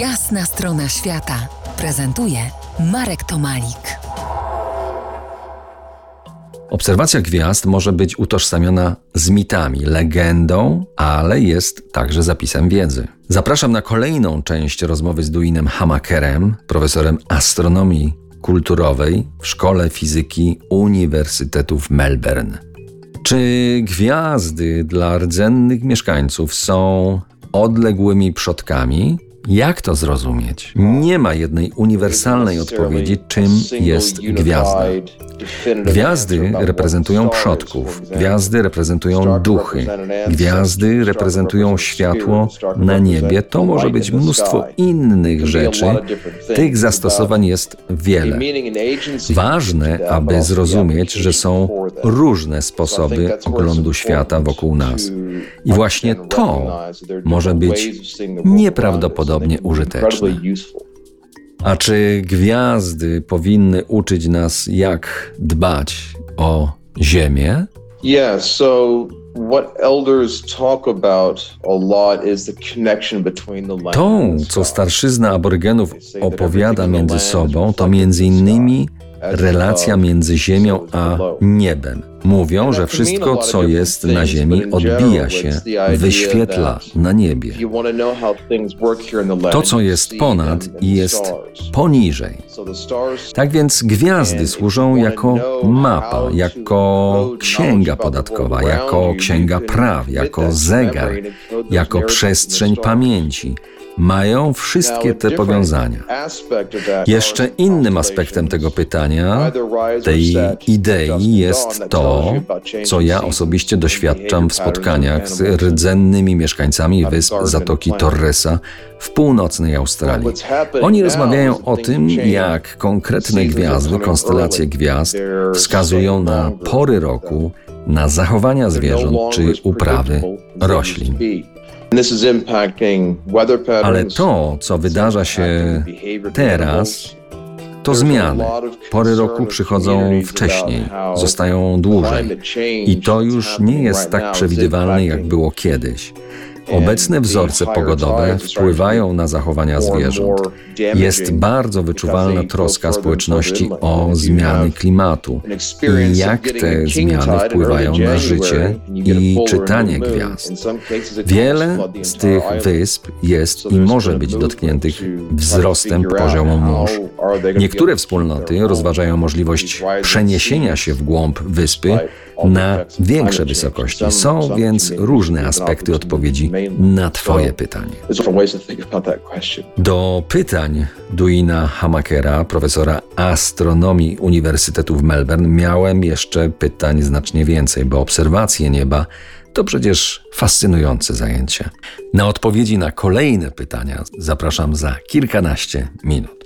Jasna strona świata prezentuje Marek Tomalik. Obserwacja gwiazd może być utożsamiona z mitami, legendą, ale jest także zapisem wiedzy. Zapraszam na kolejną część rozmowy z Duinem Hamakerem, profesorem astronomii kulturowej w Szkole Fizyki Uniwersytetu w Melbourne. Czy gwiazdy dla rdzennych mieszkańców są odległymi przodkami? Jak to zrozumieć? Nie ma jednej uniwersalnej odpowiedzi, czym jest gwiazda. Gwiazdy reprezentują przodków, gwiazdy reprezentują duchy, gwiazdy reprezentują światło na niebie. To może być mnóstwo innych rzeczy. Tych zastosowań jest wiele. Ważne, aby zrozumieć, że są różne sposoby oglądu świata wokół nas. I właśnie to może być nieprawdopodobnie użyteczne. A czy gwiazdy powinny uczyć nas, jak dbać o Ziemię? Yeah, so To, co starszyzna aborygenów opowiada między sobą, to między innymi relacja między Ziemią a niebem. Mówią, że wszystko, co jest na Ziemi, odbija się, wyświetla na niebie. To, co jest ponad i jest poniżej. Tak więc gwiazdy służą jako mapa, jako księga podatkowa, jako księga praw, jako zegar, jako przestrzeń pamięci mają wszystkie te powiązania. Jeszcze innym aspektem tego pytania, tej idei jest to, co ja osobiście doświadczam w spotkaniach z rdzennymi mieszkańcami wysp Zatoki Torresa w północnej Australii. Oni rozmawiają o tym, jak konkretne gwiazdy, konstelacje gwiazd wskazują na pory roku, na zachowania zwierząt czy uprawy roślin. Ale to, co wydarza się teraz, to zmiany. Pory roku przychodzą wcześniej, zostają dłużej. I to już nie jest tak przewidywalne, jak było kiedyś. Obecne wzorce pogodowe wpływają na zachowania zwierząt. Jest bardzo wyczuwalna troska społeczności o zmiany klimatu i jak te zmiany wpływają na życie i czytanie gwiazd. Wiele z tych wysp jest i może być dotkniętych wzrostem poziomu mórz. Niektóre wspólnoty rozważają możliwość przeniesienia się w głąb wyspy na większe wysokości. Są więc różne aspekty odpowiedzi na Twoje pytanie. Do pytań Duina Hamakera, profesora astronomii Uniwersytetu w Melbourne, miałem jeszcze pytań znacznie więcej, bo obserwacje nieba to przecież fascynujące zajęcie. Na odpowiedzi na kolejne pytania zapraszam za kilkanaście minut.